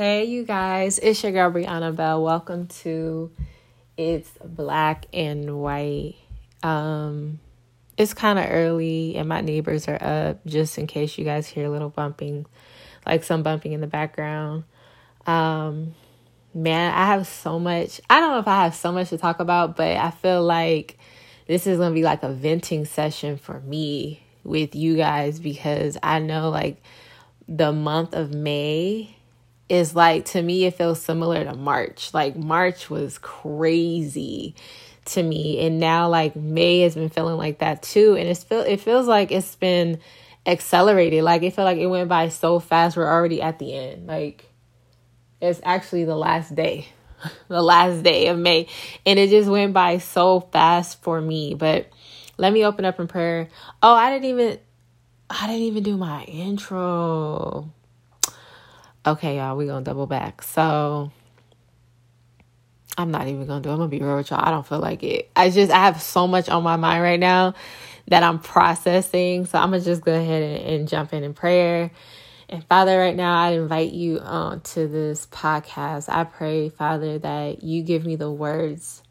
Hey, you guys, it's your girl Brianna Bell. Welcome to It's Black and White. Um, it's kind of early, and my neighbors are up just in case you guys hear a little bumping, like some bumping in the background. Um, man, I have so much. I don't know if I have so much to talk about, but I feel like this is gonna be like a venting session for me with you guys because I know like the month of May is like to me it feels similar to March. Like March was crazy to me and now like May has been feeling like that too and it's feel it feels like it's been accelerated. Like it felt like it went by so fast we're already at the end. Like it's actually the last day. the last day of May and it just went by so fast for me. But let me open up in prayer. Oh, I didn't even I didn't even do my intro. Okay, y'all, we gonna double back. So I'm not even gonna do. It. I'm gonna be real with y'all. I don't feel like it. I just I have so much on my mind right now that I'm processing. So I'm gonna just go ahead and, and jump in in prayer. And Father, right now I invite you uh, to this podcast. I pray, Father, that you give me the words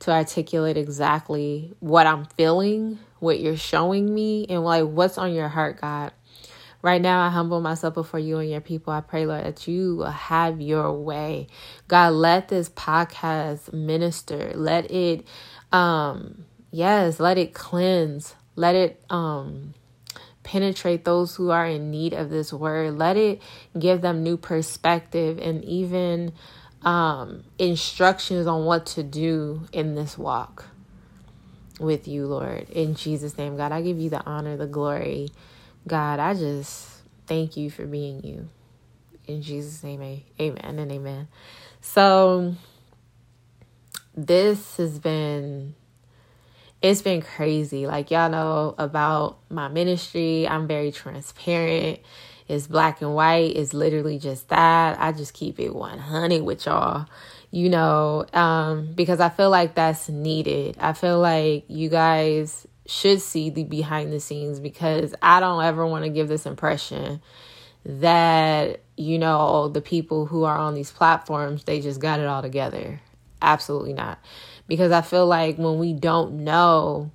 to articulate exactly what I'm feeling, what you're showing me, and like what's on your heart, God. Right now, I humble myself before you and your people. I pray, Lord, that you will have your way. God, let this podcast minister. Let it, um, yes, let it cleanse. Let it, um, penetrate those who are in need of this word. Let it give them new perspective and even um, instructions on what to do in this walk with you, Lord. In Jesus' name, God, I give you the honor, the glory. God, I just thank you for being you. In Jesus' name, amen and amen. So, this has been it's been crazy. Like y'all know about my ministry, I'm very transparent. It's black and white. It's literally just that. I just keep it 100 with y'all, you know, um, because I feel like that's needed. I feel like you guys should see the behind the scenes because I don't ever want to give this impression that you know the people who are on these platforms they just got it all together. Absolutely not. Because I feel like when we don't know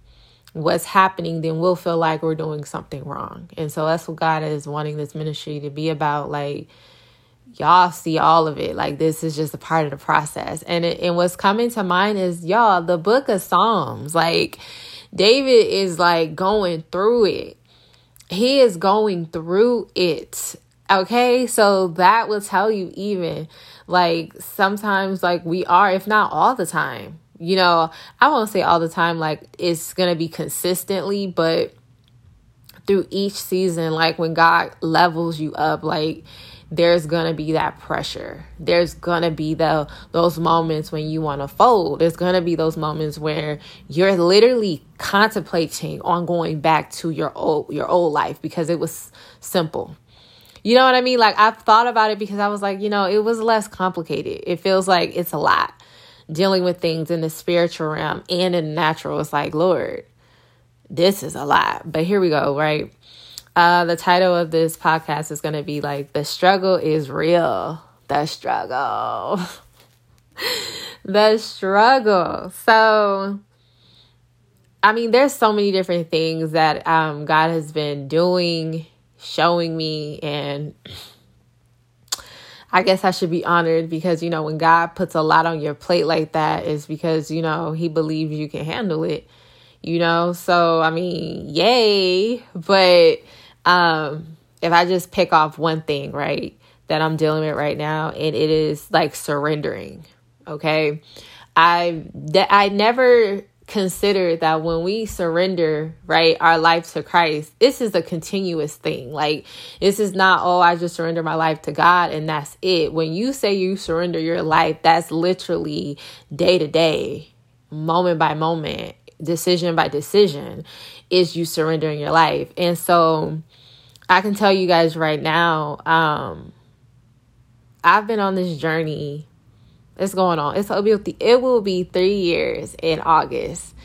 what's happening, then we'll feel like we're doing something wrong. And so that's what God is wanting this ministry to be about like y'all see all of it like this is just a part of the process and it, and what's coming to mind is y'all the book of psalms like David is like going through it. He is going through it. Okay, so that will tell you even like sometimes, like we are, if not all the time, you know, I won't say all the time, like it's gonna be consistently, but through each season, like when God levels you up, like there's gonna be that pressure. There's gonna be the those moments when you want to fold. There's gonna be those moments where you're literally contemplating on going back to your old your old life because it was simple. You know what I mean? Like I've thought about it because I was like, you know, it was less complicated. It feels like it's a lot dealing with things in the spiritual realm and in the natural. It's like, Lord, this is a lot. But here we go, right? Uh, the title of this podcast is going to be like, The Struggle is Real. The Struggle. the Struggle. So, I mean, there's so many different things that um, God has been doing, showing me, and I guess I should be honored because, you know, when God puts a lot on your plate like that, is because, you know, He believes you can handle it, you know? So, I mean, yay. But um, if I just pick off one thing, right, that I'm dealing with right now, and it is like surrendering. Okay. I that I never considered that when we surrender right our life to christ this is a continuous thing like this is not oh i just surrender my life to god and that's it when you say you surrender your life that's literally day to day moment by moment decision by decision is you surrendering your life and so I can tell you guys right now, um, I've been on this journey. It's going on. It's, be, it will be three years in August.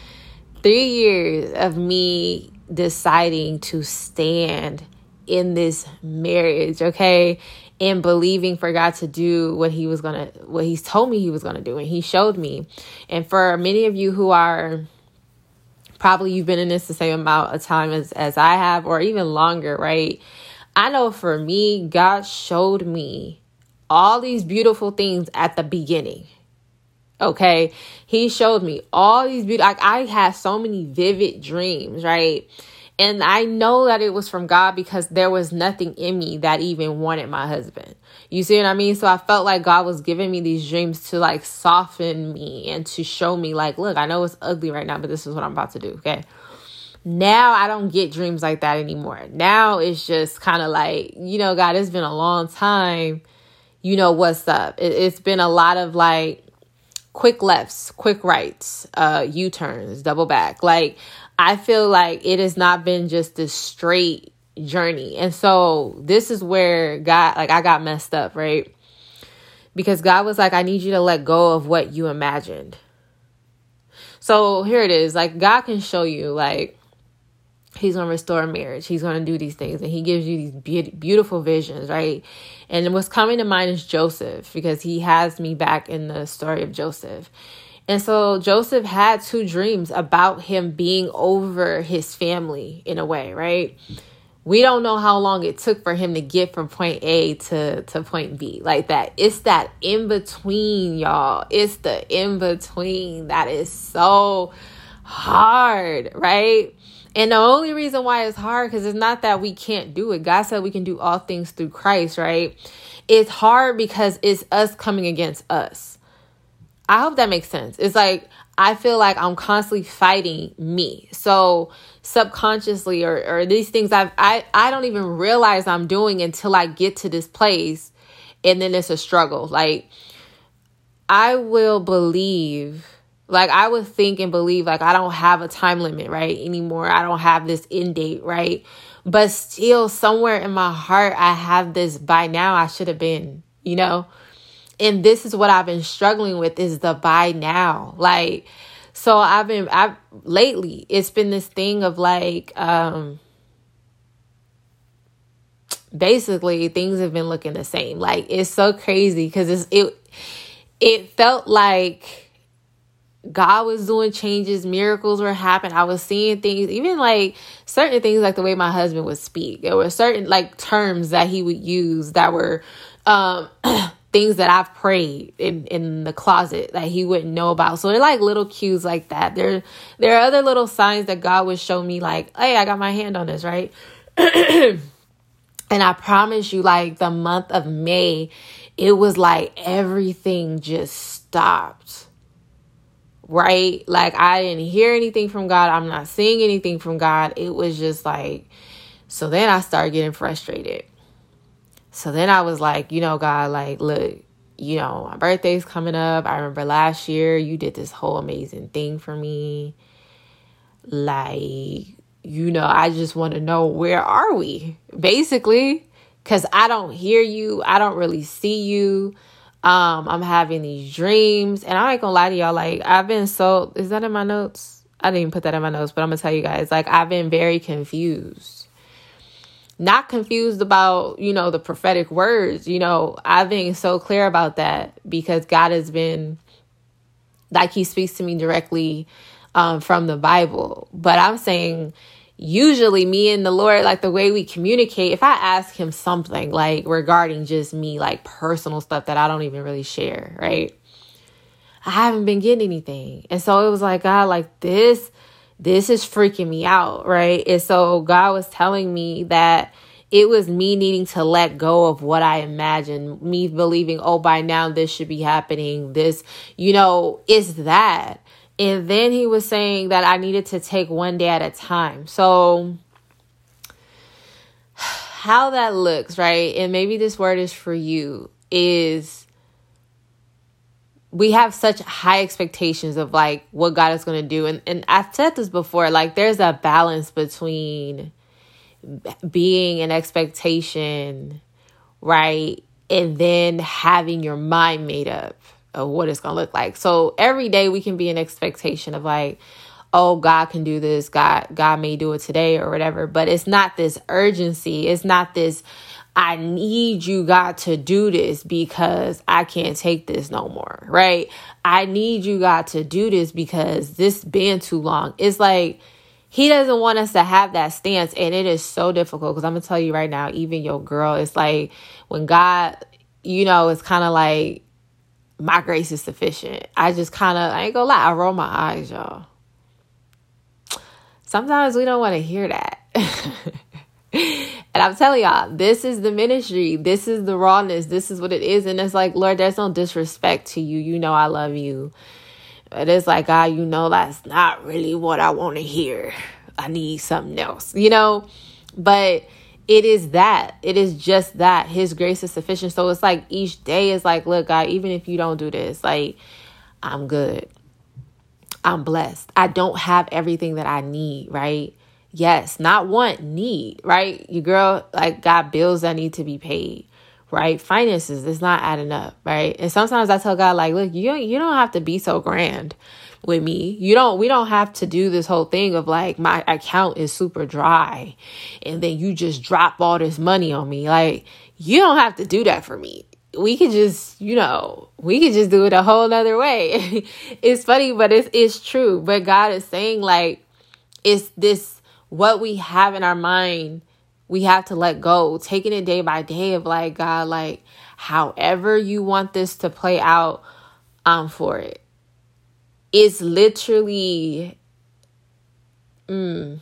Three years of me deciding to stand in this marriage, okay? And believing for God to do what he was to what he's told me he was to do and he showed me. And for many of you who are probably you've been in this the same amount of time as as I have or even longer, right? I know for me, God showed me all these beautiful things at the beginning. Okay. He showed me all these beautiful, like I had so many vivid dreams, right? And I know that it was from God because there was nothing in me that even wanted my husband. You see what I mean? So I felt like God was giving me these dreams to like soften me and to show me, like, look, I know it's ugly right now, but this is what I'm about to do. Okay. Now I don't get dreams like that anymore. Now it's just kind of like, you know, God, it's been a long time. You know what's up. It, it's been a lot of like, quick lefts, quick rights, uh, U turns, double back. Like, I feel like it has not been just this straight journey. And so this is where God, like, I got messed up, right? Because God was like, I need you to let go of what you imagined. So here it is. Like, God can show you, like, he's going to restore marriage. He's going to do these things. And he gives you these be- beautiful visions, right? And what's coming to mind is Joseph because he has me back in the story of Joseph. And so Joseph had two dreams about him being over his family in a way, right? We don't know how long it took for him to get from point A to, to point B like that. It's that in between, y'all. It's the in between that is so hard, right? And the only reason why it's hard because it's not that we can't do it. God said we can do all things through Christ, right? It's hard because it's us coming against us. I hope that makes sense. It's like I feel like I'm constantly fighting me. So subconsciously or, or these things I've, I I don't even realize I'm doing until I get to this place and then it's a struggle. Like I will believe like I would think and believe like I don't have a time limit, right? Anymore. I don't have this end date, right? But still somewhere in my heart I have this by now I should have been, you know? And this is what I've been struggling with is the by now. Like so I've been I've lately it's been this thing of like um basically things have been looking the same. Like it's so crazy cuz it's it it felt like God was doing changes, miracles were happening. I was seeing things, even like certain things, like the way my husband would speak. There were certain like terms that he would use that were um, things that I've prayed in in the closet that he wouldn't know about. So they're like little cues like that. There there are other little signs that God would show me, like, hey, I got my hand on this, right? and I promise you, like the month of May, it was like everything just stopped right? Like I didn't hear anything from God. I'm not seeing anything from God. It was just like, so then I started getting frustrated. So then I was like, you know, God, like, look, you know, my birthday's coming up. I remember last year you did this whole amazing thing for me. Like, you know, I just want to know where are we? Basically, cuz I don't hear you. I don't really see you. Um, I'm having these dreams, and I ain't gonna lie to y'all. Like, I've been so is that in my notes? I didn't even put that in my notes, but I'm gonna tell you guys. Like, I've been very confused. Not confused about, you know, the prophetic words. You know, I've been so clear about that because God has been like He speaks to me directly um, from the Bible. But I'm saying usually me and the Lord, like the way we communicate, if I ask him something like regarding just me, like personal stuff that I don't even really share, right? I haven't been getting anything. And so it was like, God, like this, this is freaking me out, right? And so God was telling me that it was me needing to let go of what I imagined, me believing, oh, by now this should be happening. This, you know, is that. And then he was saying that I needed to take one day at a time. So, how that looks, right? And maybe this word is for you, is we have such high expectations of like what God is going to do. And, and I've said this before like, there's a balance between being an expectation, right? And then having your mind made up of what it's going to look like. So every day we can be an expectation of like, oh god can do this god god may do it today or whatever but it's not this urgency it's not this i need you god to do this because i can't take this no more right? I need you god to do this because this been too long. It's like he doesn't want us to have that stance and it is so difficult because i'm gonna tell you right now even your girl it's like when god you know it's kind of like my grace is sufficient. I just kind of i ain't gonna lie i roll my eyes y'all. Sometimes we don't want to hear that. and I'm telling y'all, this is the ministry. This is the rawness. This is what it is. And it's like, Lord, there's no disrespect to you. You know I love you. But it's like, God, you know that's not really what I want to hear. I need something else, you know? But it is that. It is just that. His grace is sufficient. So it's like each day is like, look, God, even if you don't do this, like, I'm good. I'm blessed. I don't have everything that I need, right? Yes, not want, need, right? Your girl like got bills that need to be paid, right? Finances is not adding up, right? And sometimes I tell God like, look, you you don't have to be so grand with me. You don't we don't have to do this whole thing of like my account is super dry and then you just drop all this money on me. Like you don't have to do that for me we could just, you know, we could just do it a whole other way. it's funny, but it's it's true. But God is saying like it's this what we have in our mind, we have to let go, taking it day by day of like, God, like however you want this to play out, I'm for it. It's literally mm,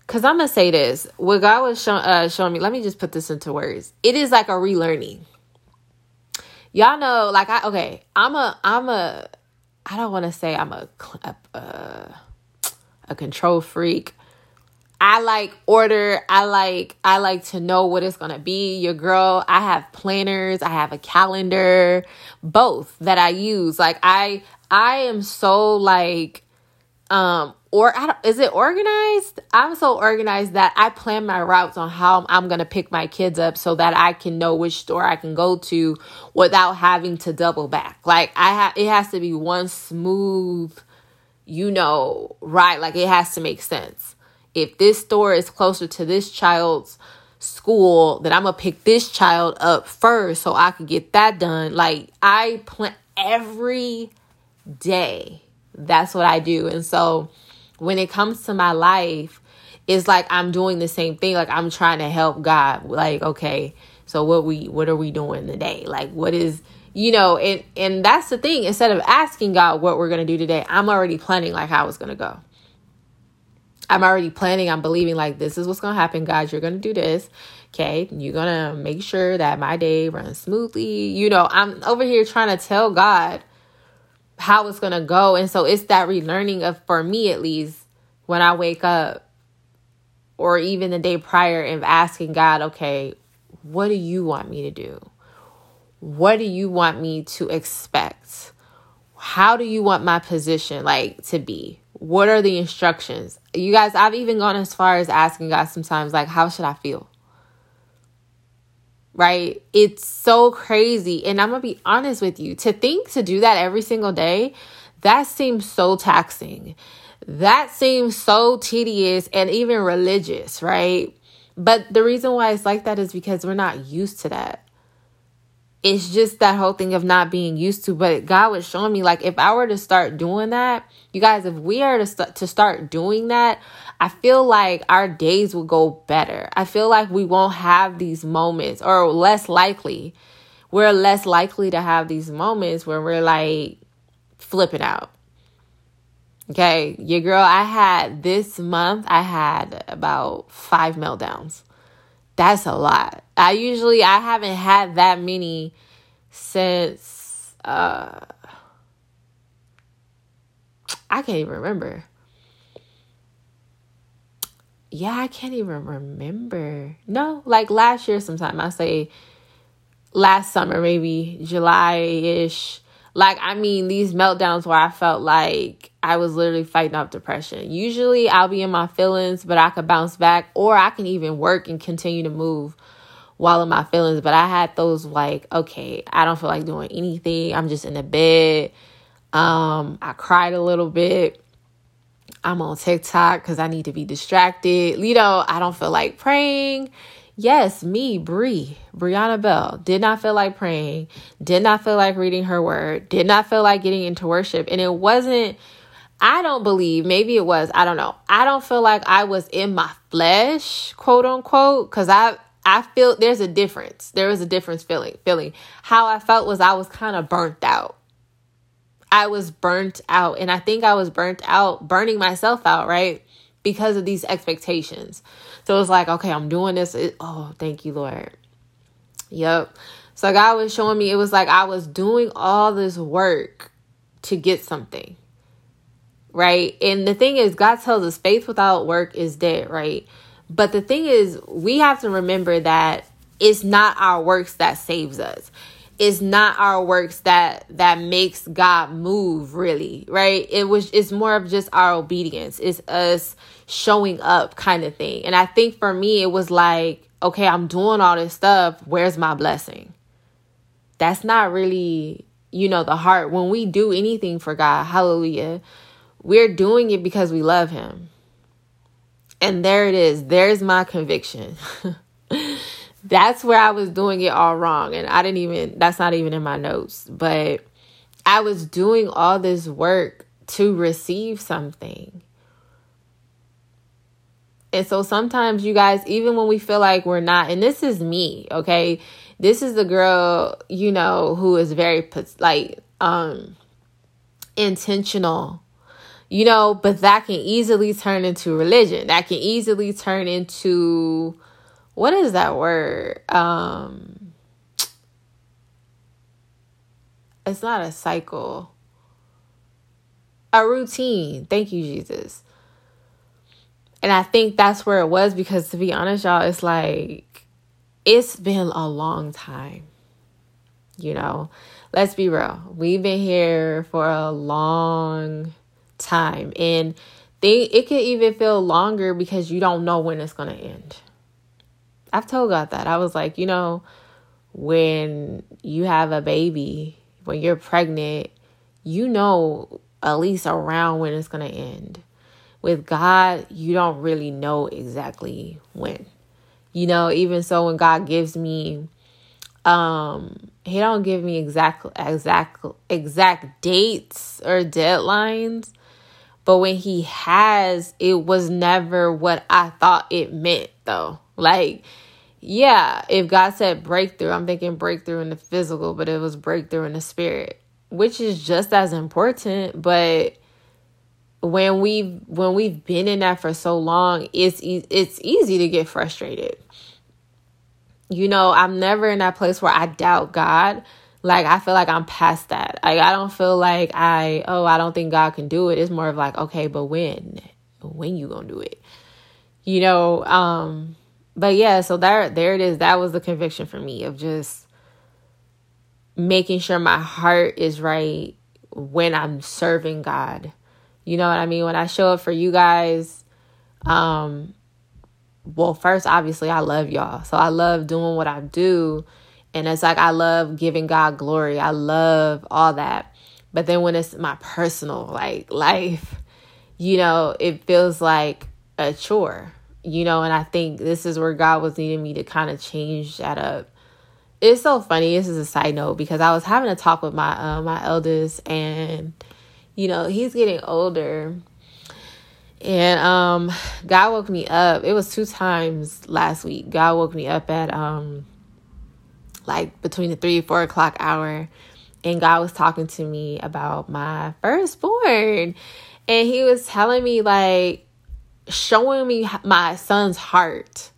because I'm gonna say this. What God was show, uh, showing me. Let me just put this into words. It is like a relearning. Y'all know, like I okay. I'm a I'm a. I don't want to say I'm a a, a control freak. I like order. I like I like to know what it's gonna be. Your girl, I have planners, I have a calendar, both that I use. Like I I am so like um or is it organized? I'm so organized that I plan my routes on how I'm going to pick my kids up so that I can know which store I can go to without having to double back. Like I have it has to be one smooth you know, right, like it has to make sense. If this store is closer to this child's school, then I'm to pick this child up first so I can get that done. Like I plan every day. That's what I do. And so when it comes to my life, it's like I'm doing the same thing. Like I'm trying to help God. Like, okay, so what we what are we doing today? Like what is you know, and and that's the thing. Instead of asking God what we're gonna do today, I'm already planning like how it's gonna go. I'm already planning, I'm believing like this is what's gonna happen, God. You're gonna do this. Okay, you're gonna make sure that my day runs smoothly. You know, I'm over here trying to tell God how it's to go. And so it's that relearning of, for me at least, when I wake up or even the day prior and asking God, okay, what do you want me to do? What do you want me to expect? How do you want my position like to be? What are the instructions? You guys, I've even gone as far as asking God sometimes, like, how should I feel? right? It's so crazy. And I'm going to be honest with you to think to do that every single day, that seems so taxing. That seems so tedious and even religious, right? But the reason why it's like that is because we're not used to that. It's just that whole thing of not being used to. But God was showing me, like, if I were to start doing that, you guys, if we are to, st- to start doing that, I feel like our days will go better. I feel like we won't have these moments or less likely. We're less likely to have these moments where we're like flipping out. Okay, your girl, I had this month, I had about five meltdowns. That's a lot. I usually I haven't had that many since uh I can't even remember yeah, I can't even remember. No, like last year sometime. I say last summer, maybe July ish. Like, I mean, these meltdowns where I felt like I was literally fighting off depression. Usually I'll be in my feelings, but I could bounce back, or I can even work and continue to move while in my feelings. But I had those like, okay, I don't feel like doing anything. I'm just in the bed. Um, I cried a little bit I'm on TikTok because I need to be distracted. You know, I don't feel like praying. Yes, me, Bree, Brianna Bell, did not feel like praying, did not feel like reading her word, did not feel like getting into worship. And it wasn't, I don't believe, maybe it was, I don't know. I don't feel like I was in my flesh, quote unquote, because I I feel there's a difference. There was a difference feeling feeling. How I felt was I was kind of burnt out. I was burnt out. And I think I was burnt out, burning myself out, right? Because of these expectations. So it was like, okay, I'm doing this. It, oh, thank you, Lord. Yep. So God was showing me, it was like I was doing all this work to get something. Right. And the thing is, God tells us faith without work is dead, right? But the thing is, we have to remember that it's not our works that saves us is not our works that that makes God move really, right? It was it's more of just our obedience. It's us showing up kind of thing. And I think for me it was like, okay, I'm doing all this stuff, where's my blessing? That's not really, you know, the heart when we do anything for God. Hallelujah. We're doing it because we love him. And there it is. There's my conviction. that's where I was doing it all wrong. And I didn't even, that's not even in my notes. But I was doing all this work to receive something. And so sometimes you guys, even when we feel like we're not, and this is me, okay? This is the girl, you know, who is very like um intentional. You know, but that can easily turn into religion. That can easily turn into what is that word? Um it's not a cycle. A routine. Thank you, Jesus. And I think that's where it was because to be honest, y'all, it's like it's been a long time. You know, let's be real. We've been here for a long time and they it could even feel longer because you don't know when it's going to end. I've told God that. I was like, you know, when you have a baby, when you're pregnant, you know at least around when it's going to end. With God, you don't really know exactly when. You know, even so when God gives me um he don't give me exact exact exact dates or deadlines, but when he has, it was never what I thought it meant though. Like yeah, if God said breakthrough, I'm thinking breakthrough in the physical, but it was breakthrough in the spirit, which is just as important. But when we when we've been in that for so long, it's e- it's easy to get frustrated. You know, I'm never in that place where I doubt God. Like I feel like I'm past that. Like I don't feel like I oh I don't think God can do it. It's more of like okay, but when when you gonna do it? You know, um but yeah, so there there it is. That was the conviction for me of just making sure my heart is right when I'm serving God. You know what I mean? When I show up for you guys, um well, first obviously I love y'all. So I love doing what I do and it's like I love giving God glory. I love all that. But then when it's my personal like life, you know, it feels like a chore you know, and I think this is where God was needing me to kind of change that up. It's so funny. This is a side note because I was having a talk with my uh, my eldest, and you know he's getting older, and um, God woke me up. It was two times last week. God woke me up at um, like between the three four o'clock hour, and God was talking to me about my firstborn, and He was telling me like showing me my son's heart.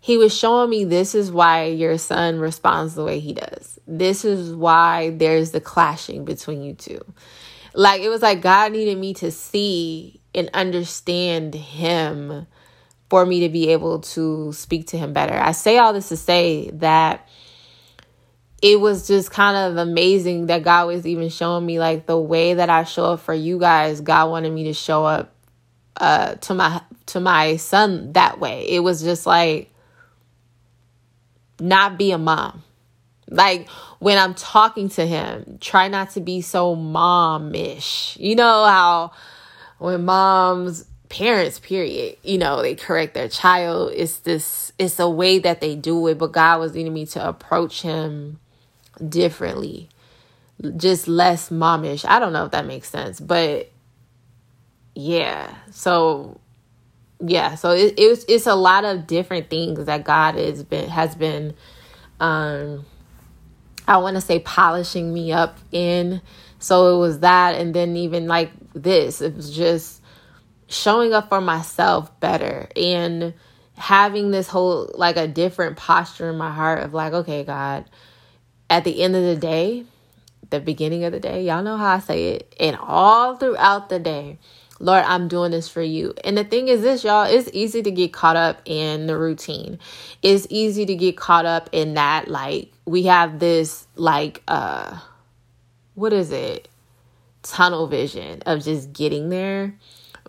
He was showing me this is why your son responds the way he does. This is why there's the clashing between you two. Like it was like God needed me to see and understand him for me to be able to speak to him better. I say all this to say that it was just kind of amazing that God was even showing me like the way that I show up for you guys. God wanted me to show up uh to my to my son that way. It was just like not be a mom. Like when I'm talking to him, try not to be so momish. You know how when moms parents period you know they correct their child it's this it's a way that they do it but god was leading me to approach him differently just less momish i don't know if that makes sense but yeah. So yeah. So it, it's it's a lot of different things that god has been has been um i want to say polishing me up in. So it was that and then even like this. It was just showing up for myself better and having this whole like a different posture in my heart of like okay god at the end of the day the beginning of the day y'all know how i say it and all throughout the day lord i'm doing this for you. And the thing is this y'all it's easy to get caught up in the routine. It's easy to get caught up in that like we have this like uh what is it? Tunnel vision of just getting there.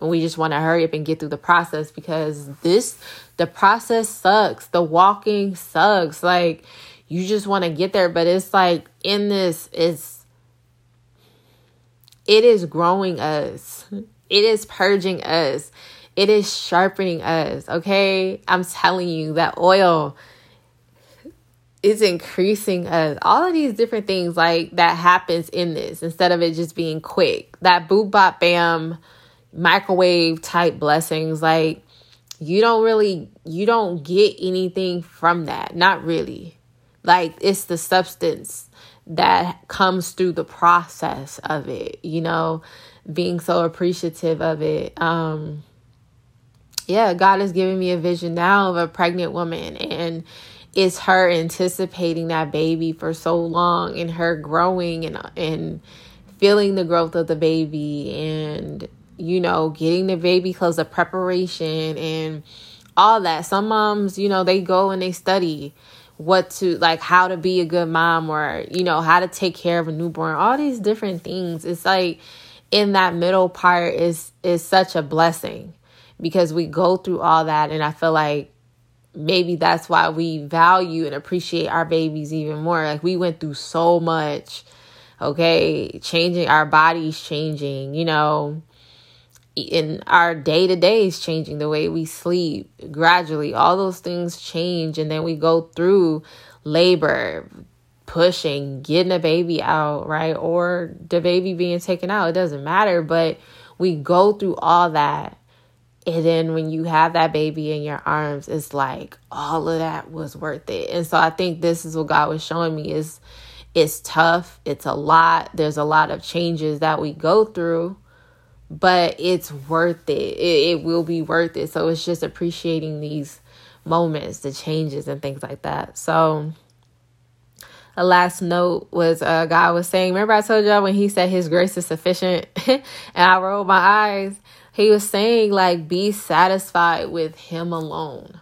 And we just want to hurry up and get through the process because this the process sucks. The walking sucks. Like you just want to get there. But it's like in this it's it is growing us it is purging us. It is sharpening us okay? I'm telling you that oil is increasing us. All of these different things like that happens in this instead of it just being quick. That boop bop bam microwave type blessings like you don't really you don't get anything from that. Not really. Like it's the substance that comes through the process of it you know being so appreciative of it um yeah god is giving me a vision now of a pregnant woman and it's her anticipating that baby for so long and her growing and and feeling the growth of the baby and you know, getting the baby clothes, the preparation and all that. Some moms, you know, they go and they study what to like how to be a good mom or, you know, how to take care of a newborn, all these different things. It's like in that middle part is is such a blessing because we go through all that. And I feel like maybe that's why we value and appreciate our babies even more. Like we went through so much, okay, changing our bodies changing, you know, in our day to day is changing the way we sleep gradually all those things change. And then we go through labor pushing getting a baby out right or the baby being taken out it doesn't matter but we go through all that and then when you have that baby in your arms it's like all of that was worth it and so i think this is what god was showing me is it's tough it's a lot there's a lot of changes that we go through but it's worth it. it. It will be worth it. So it's just appreciating these moments, the changes, and things like that. So a last note was uh God was saying, remember I told y'all when he said his grace is sufficient and I rolled my eyes. He was saying like be satisfied with him alone.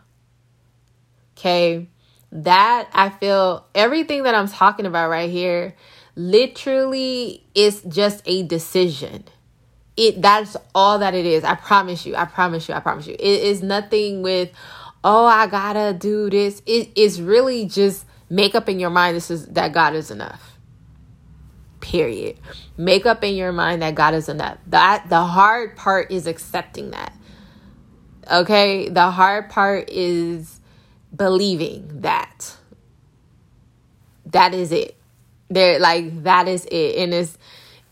Okay? That I feel everything that I'm talking about right here literally is just a decision it that's all that it is. I promise you. I promise you. I promise you. It is nothing with oh, I got to do this. It is really just make up in your mind this is that God is enough. Period. Make up in your mind that God is enough. That the hard part is accepting that. Okay? The hard part is believing that. That is it. There like that is it. And it's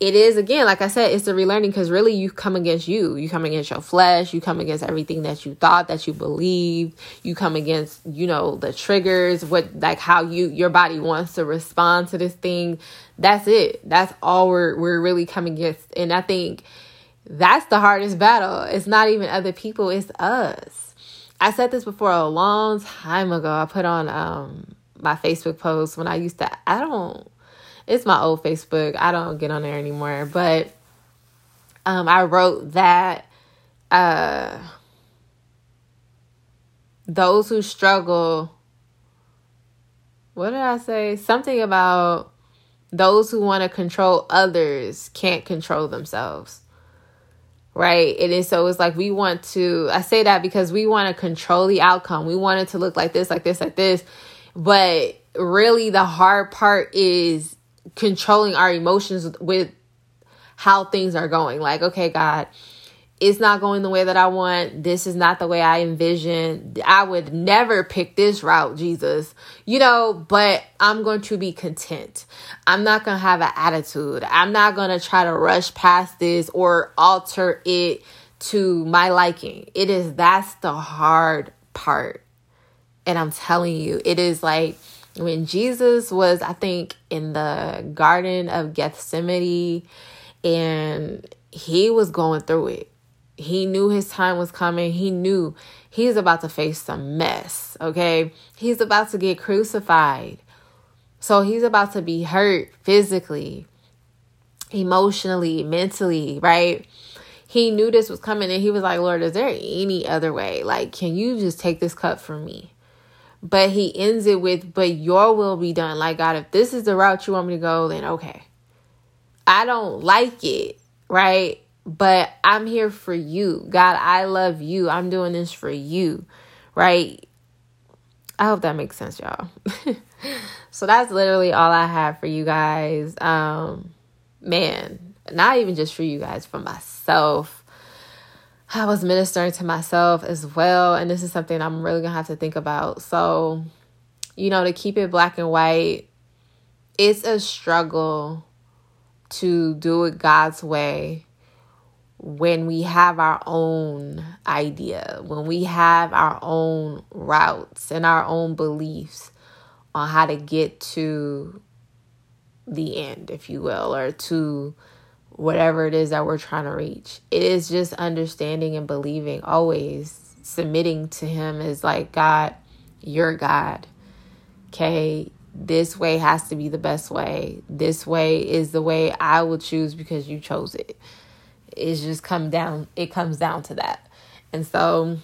it is again like i said it's a relearning because really you come against you. You come against your flesh. You come against everything that you thought that you believed. You come against you know the triggers what like how you your body wants to respond to this thing. That's it. That's all we're we're really coming against. And i think that's the hardest battle. It's not even other people. It's us. I said this before a long time ago. I put on um my facebook post when i used to i don't it's my old Facebook. I don't get on there anymore. But um, I wrote that uh, those who struggle, what did I say? Something about those who want to control others can't control themselves. Right. And so it's like we want to, I say that because we want to control the outcome. We want it to look like this, like this, like this. But really, the hard part is controlling our emotions with how things are going. Like, okay, God, it's not going the way that I want. This is not the way I envision. I would never pick this route, Jesus. You know, but I'm going to be content. I'm not going to have an attitude. I'm not going to try to rush past this or alter it to my liking. It is that's the hard part. And I'm telling you, it is like when Jesus was, I think, in the Garden of Gethsemane and he was going through it. He knew his time was coming. He knew he's about to face some mess, okay? He's about to get crucified. So he's about to be hurt physically, emotionally, mentally, right? He knew this was coming and he was like, Lord, is there any other way? Like, can you just take this cup from me? But he ends it with, but your will be done. Like, God, if this is the route you want me to go, then okay. I don't like it, right? But I'm here for you. God, I love you. I'm doing this for you, right? I hope that makes sense, y'all. so that's literally all I have for you guys. Um, man, not even just for you guys, for myself. I was ministering to myself as well. And this is something I'm really going to have to think about. So, you know, to keep it black and white, it's a struggle to do it God's way when we have our own idea, when we have our own routes and our own beliefs on how to get to the end, if you will, or to whatever it is that we're trying to reach. It is just understanding and believing, always submitting to Him is like, God, you're God. Okay, this way has to be the best way. This way is the way I will choose because you chose it. It's just come down, it comes down to that. And so,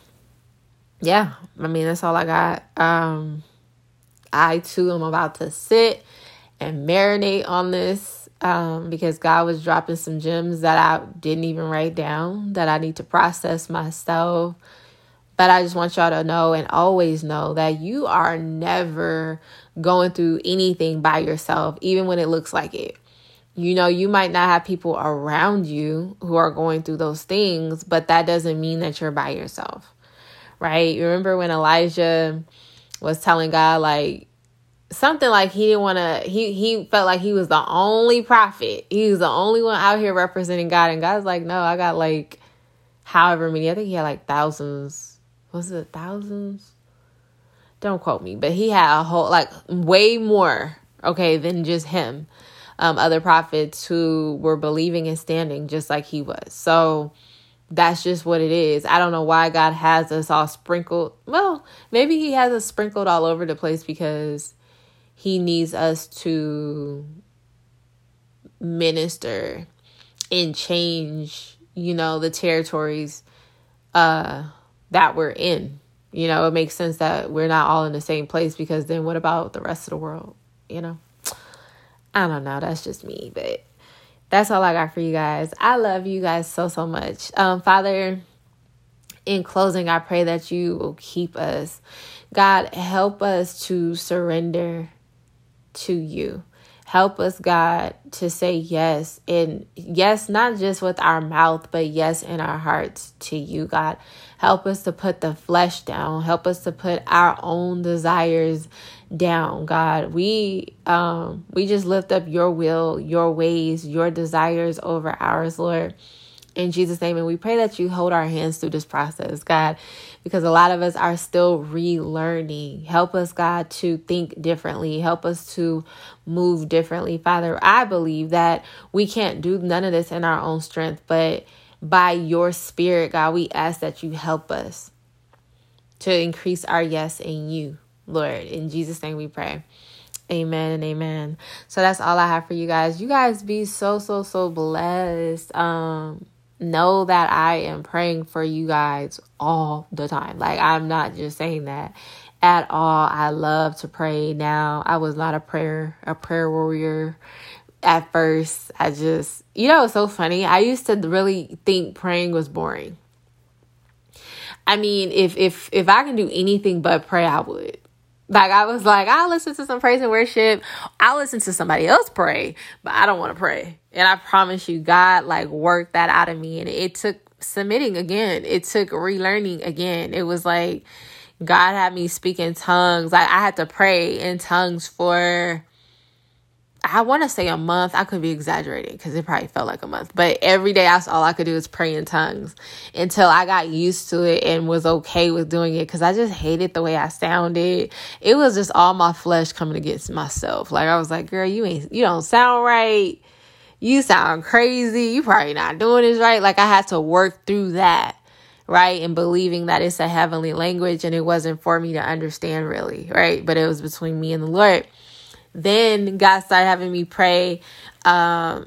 yeah, I mean, that's all I got. Um, I too am about to sit and marinate on this um, because God was dropping some gems that I didn't even write down that I need to process myself. But I just want y'all to know and always know that you are never going through anything by yourself, even when it looks like it. You know, you might not have people around you who are going through those things, but that doesn't mean that you're by yourself, right? You remember when Elijah was telling God, like, something like he didn't want to he he felt like he was the only prophet. He was the only one out here representing god. And god's like no i got like however many i think he had like thousands. Was it thousands? Don't quote me but he had a whole like way more okay than just him. Um other prophets who were believing and standing just like he was. So that's just what it is. I don't know why God has us all sprinkled. Well, maybe He has us sprinkled all over the place because he needs us to minister and change, you know, the territories uh that we're in. You know, it makes sense that we're not all in the same place because then what about the rest of the world, you know? I don't know, that's just me, but that's all I got for you guys. I love you guys so so much. Um Father, in closing, I pray that you will keep us. God, help us to surrender to you. Help us, God, to say yes. And yes, not just with our mouth, but yes in our hearts to you, God. Help us to put the flesh down. Help us to put our own desires down, God. We um we just lift up your will, your ways, your desires over ours, Lord in Jesus' name. And we pray that you hold our hands through this process, God, because a lot of us are still relearning. Help us, God, to think differently. Help us to move differently. Father, I believe that we can't do none of this in our own strength, but by your spirit, God, we ask that you help us to increase our yes in you, Lord. In Jesus' name we pray. Amen and amen. So that's all I have for you guys. You guys be so so so blessed. Um know that I am praying for you guys all the time. Like, I'm not just saying that at all. I love to pray now. I was not a prayer, a prayer warrior at first. I just, you know, it's so funny. I used to really think praying was boring. I mean, if if if I can do anything but pray, I would. Like I was like, I'll listen to some praise and worship. I'll listen to somebody else pray, but I don't want to pray. And I promise you, God like worked that out of me. And it took submitting again. It took relearning again. It was like God had me speak in tongues. Like I had to pray in tongues for I want to say a month. I could be exaggerating because it probably felt like a month. But every day, that's all I could do is pray in tongues until I got used to it and was okay with doing it because I just hated the way I sounded. It was just all my flesh coming against myself. Like I was like, girl, you ain't, you don't sound right. You sound crazy. You probably not doing this right. Like I had to work through that right? And believing that it's a heavenly language and it wasn't for me to understand really, right? But it was between me and the Lord. Then God started having me pray um,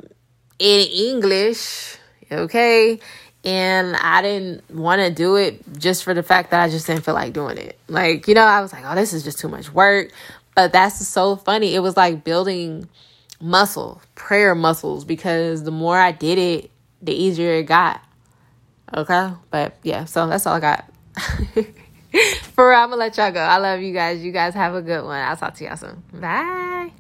in English, okay? And I didn't want to do it just for the fact that I just didn't feel like doing it. Like, you know, I was like, oh, this is just too much work. But that's so funny. It was like building muscle, prayer muscles, because the more I did it, the easier it got. Okay? But yeah, so that's all I got. For real, I'm gonna let y'all go. I love you guys. You guys have a good one. I'll talk to y'all soon. Bye.